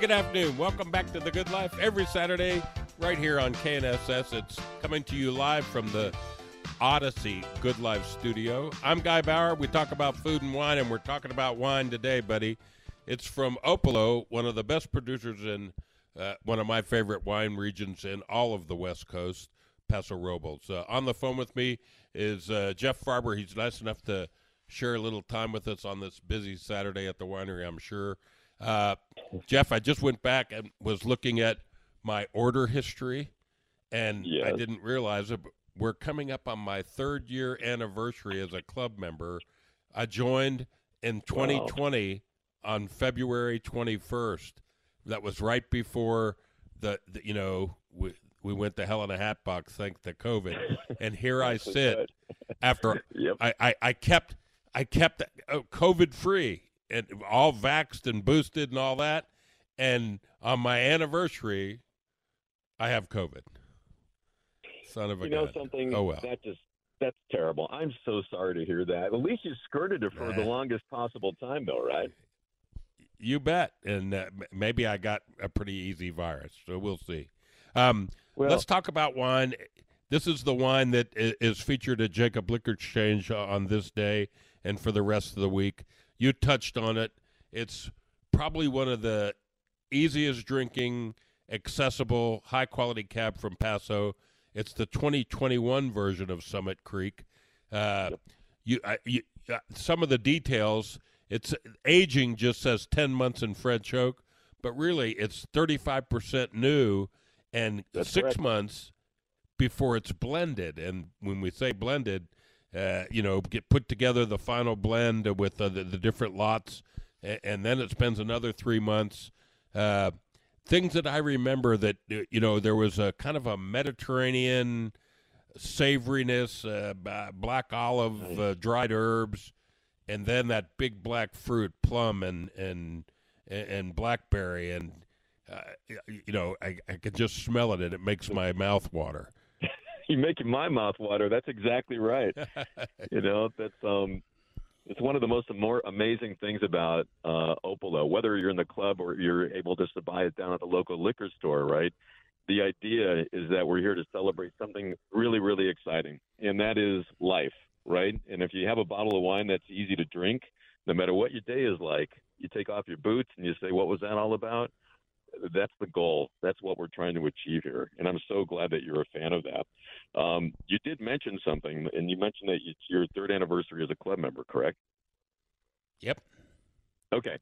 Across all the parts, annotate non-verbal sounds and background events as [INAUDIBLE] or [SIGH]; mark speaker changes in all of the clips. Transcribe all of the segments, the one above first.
Speaker 1: Good afternoon. Welcome back to The Good Life every Saturday right here on KNSS. It's coming to you live from the Odyssey Good Life studio. I'm Guy Bauer. We talk about food and wine, and we're talking about wine today, buddy. It's from Opolo, one of the best producers in uh, one of my favorite wine regions in all of the West Coast, Paso Robles. Uh, on the phone with me is uh, Jeff Farber. He's nice enough to share a little time with us on this busy Saturday at the winery, I'm sure. Uh, Jeff, I just went back and was looking at my order history, and
Speaker 2: Yes.
Speaker 1: I didn't realize it. But we're coming up on my third year anniversary as a club member. I joined in 2020 on February 21st. That was right before the, the you know we we went to hell in a hat box thanks to COVID, and here I [LAUGHS] sit after [LAUGHS]
Speaker 2: Yep.
Speaker 1: I, I, I kept I kept uh, COVID free and all vaxxed and boosted and all that. And on my anniversary, I have COVID. Son of a
Speaker 2: You know
Speaker 1: gun.
Speaker 2: something?
Speaker 1: Oh well.
Speaker 2: That just that's terrible. I'm so sorry to hear that. At least you skirted it for the longest possible time, though, right?
Speaker 1: You bet. And uh, maybe I got a pretty easy virus, so we'll see. Um,
Speaker 2: Well,
Speaker 1: Let's talk about wine. This is the wine that is featured at Jacob Liquor Exchange on this day and for the rest of the week. You touched on it. It's probably one of the easiest drinking, accessible, high quality cab from Paso. It's the 2021 version of Summit Creek. Uh, you, I, you, uh, some of the details. It's aging just says 10 months in French oak, but really it's 35% new and
Speaker 2: That's
Speaker 1: six
Speaker 2: correct.
Speaker 1: months before it's blended. And when we say blended, uh, you know, get put together the final blend with uh, the, the different lots, and, and then it spends another three months. Uh, things that I remember that uh, you know there was a kind of a Mediterranean savoriness, uh, black olive, uh, dried herbs, and then that big black fruit, plum and and and blackberry, and uh, you know I, I can just smell it, and it makes my mouth water. [LAUGHS]
Speaker 2: you're making my mouth water. That's exactly right. [LAUGHS] you know, that's um, it's one of the most more amazing things about uh, Opolo. Whether you're in the club or you're able just to buy it down at the local liquor store, right? The idea is that we're here to celebrate something really, really exciting, and that is life, right? And if you have a bottle of wine that's easy to drink, no matter what your day is like, you take off your boots and you say, "What was that all about?" That's the goal. That's what we're trying to achieve here, and I'm so glad that you're a fan of that. Um, you did mention something, and you mentioned that it's your third anniversary as a club member, correct?
Speaker 1: Yep.
Speaker 2: Okay.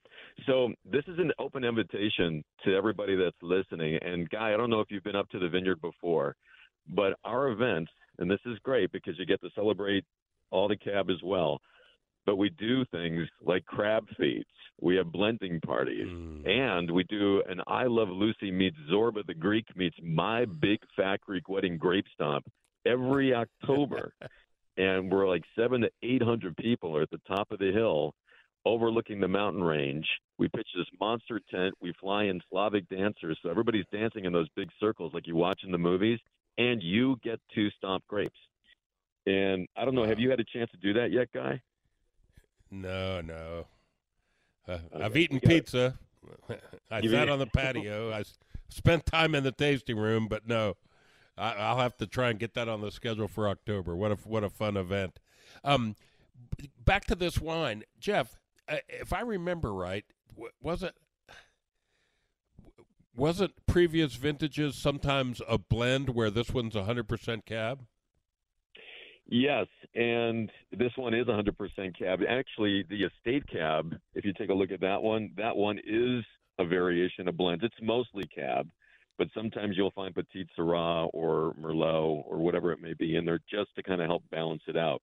Speaker 2: So this is an open invitation to everybody that's listening. And Guy, I don't know if you've been up to the vineyard before, but our events, and this is great because you get to celebrate all the cab as well. But we do things like crab feeds. We have blending parties.
Speaker 1: Mm.
Speaker 2: And we do an I Love Lucy meets Zorba the Greek meets My Big Fat Greek Wedding Grape Stomp every [LAUGHS] October. and we're like seven to 800 people are at the top of the hill overlooking the mountain range. We pitch this monster tent. We fly in Slavic dancers. So everybody's dancing in those big circles like you watch in the movies. And you get to stomp grapes. And I don't know, have you had a chance to do that yet, Guy?
Speaker 1: No, no. Uh, I've eaten
Speaker 2: we got it.
Speaker 1: pizza. [LAUGHS] I
Speaker 2: You've
Speaker 1: sat
Speaker 2: eaten-
Speaker 1: on the [LAUGHS] patio. I spent time in the tasting room, but no, I, I'll have to try and get that on the schedule for October. What a what a fun event! Um, back to this wine, Jeff. uh, If I remember right, was it wasn't previous vintages sometimes a blend where this one's hundred percent cab?
Speaker 2: Yes, and this one is 100% cab. Actually, the estate cab, if you take a look at that one, that one is a variation of blends. It's mostly cab, but sometimes you'll find Petit Sirah or Merlot or whatever it may be in there just to kind of help balance it out.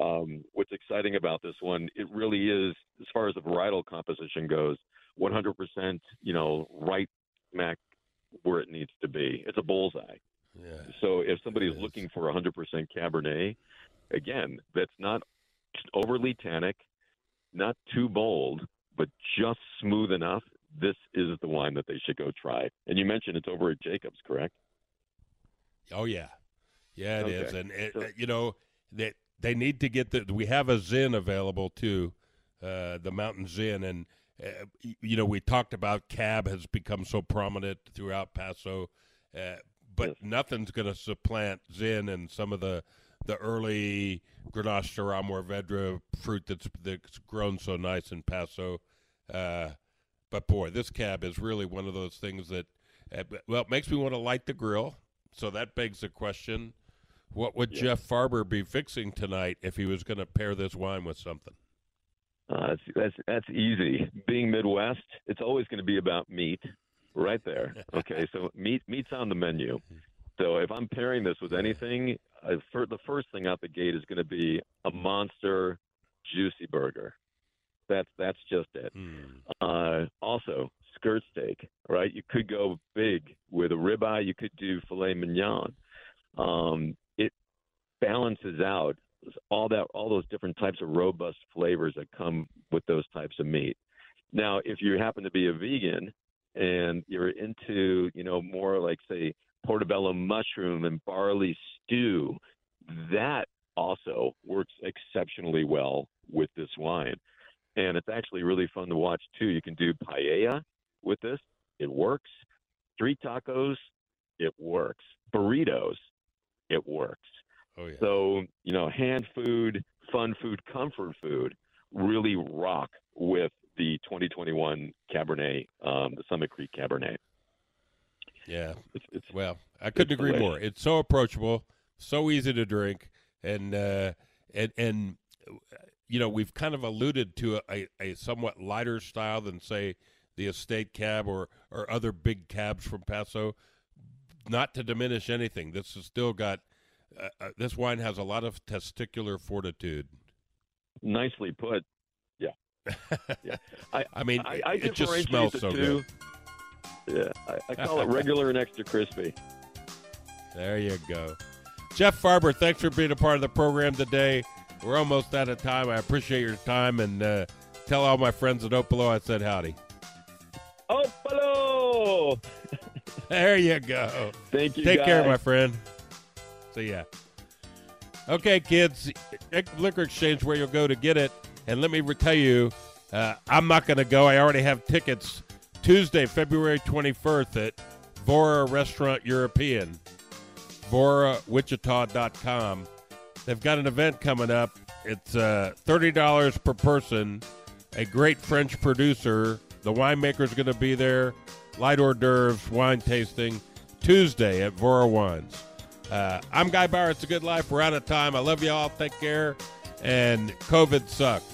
Speaker 2: Um, what's exciting about this one, it really is, as far as the varietal composition goes, 100%, you know, right smack where it needs to be. It's a bullseye.
Speaker 1: Yeah.
Speaker 2: So if somebody's looking for 100% Cabernet, again, that's not overly tannic, not too bold, but just smooth enough. This is the wine that they should go try. And you mentioned it's over at Jacobs, correct?
Speaker 1: Oh yeah, yeah it
Speaker 2: Okay.
Speaker 1: is, and it,
Speaker 2: So-
Speaker 1: you know that they need to get the. We have a Zin available too, uh, the Mountain Zin, and uh, you know we talked about Cab has become so prominent throughout Paso, uh, but
Speaker 2: Yes.
Speaker 1: nothing's going to supplant Zin and some of the the early Grenache Syrah Mourvedre fruit that's that's grown so nice in Paso. Uh, but boy, this cab is really one of those things that, uh, well, it makes me want to light the grill. So that begs the question: What would
Speaker 2: Yeah.
Speaker 1: Jeff Farber be fixing tonight if he was going to pair this wine with something?
Speaker 2: Uh, that's, that's that's easy. Being Midwest, it's always going to be about meat, right there. Okay, so [LAUGHS] meat meat's on the menu. So if I'm pairing this with anything, uh, for, the first thing out the gate is going to be a monster juicy burger. That's that's just it.
Speaker 1: Hmm.
Speaker 2: Uh, also, skirt steak, right? You could go big with a ribeye. You could do filet mignon. Um, it balances out all that, all those different types of robust flavors that come with those types of meat. Now, if you happen to be a vegan and you're into, you know, more like say portobello mushroom and barley stew, that also works exceptionally well with this wine and it's actually really fun to watch too. You can do paella with this; it works. Street tacos, it works. Burritos, it works.
Speaker 1: Oh yeah.
Speaker 2: So you know, hand food, fun food, comfort food really rock with the 2021 Cabernet, um, the Summit Creek Cabernet.
Speaker 1: yeah.
Speaker 2: It's, it's
Speaker 1: Well, I couldn't agree
Speaker 2: delicious.
Speaker 1: more. It's so approachable, so easy to drink, and uh, and and you know we've kind of alluded to a, a somewhat lighter style than say the estate cab or or other big cabs from Paso. Not to diminish anything, this has still got. Uh, uh, this wine has a lot of testicular fortitude.
Speaker 2: nicely put. Yeah. I, [LAUGHS]
Speaker 1: I mean,
Speaker 2: I, I
Speaker 1: it just smells so
Speaker 2: two.
Speaker 1: good.
Speaker 2: Yeah, I, I call it regular and extra crispy. [LAUGHS]
Speaker 1: There you go. Jeff Farber, thanks for being a part of the program today. We're almost out of time. I appreciate your time and uh, tell all my friends at Opolo I said howdy.
Speaker 2: Opalo! [LAUGHS]
Speaker 1: There you go.
Speaker 2: Thank you.
Speaker 1: Take care, my friend. See ya. Okay, kids, Liquor Exchange where you'll go to get it. And let me tell you, uh, I'm not going to go. I already have tickets Tuesday, February 21st at Vora Restaurant European, VoraWichita.com. They've got an event coming up. It's uh, $30 per person. A great French producer. The winemaker's going to be there. Light hors d'oeuvres, wine tasting. Tuesday at Vora Wines. Uh, I'm Guy Bauer. It's a good life. We're out of time. I love you all. Take care. And COVID sucks.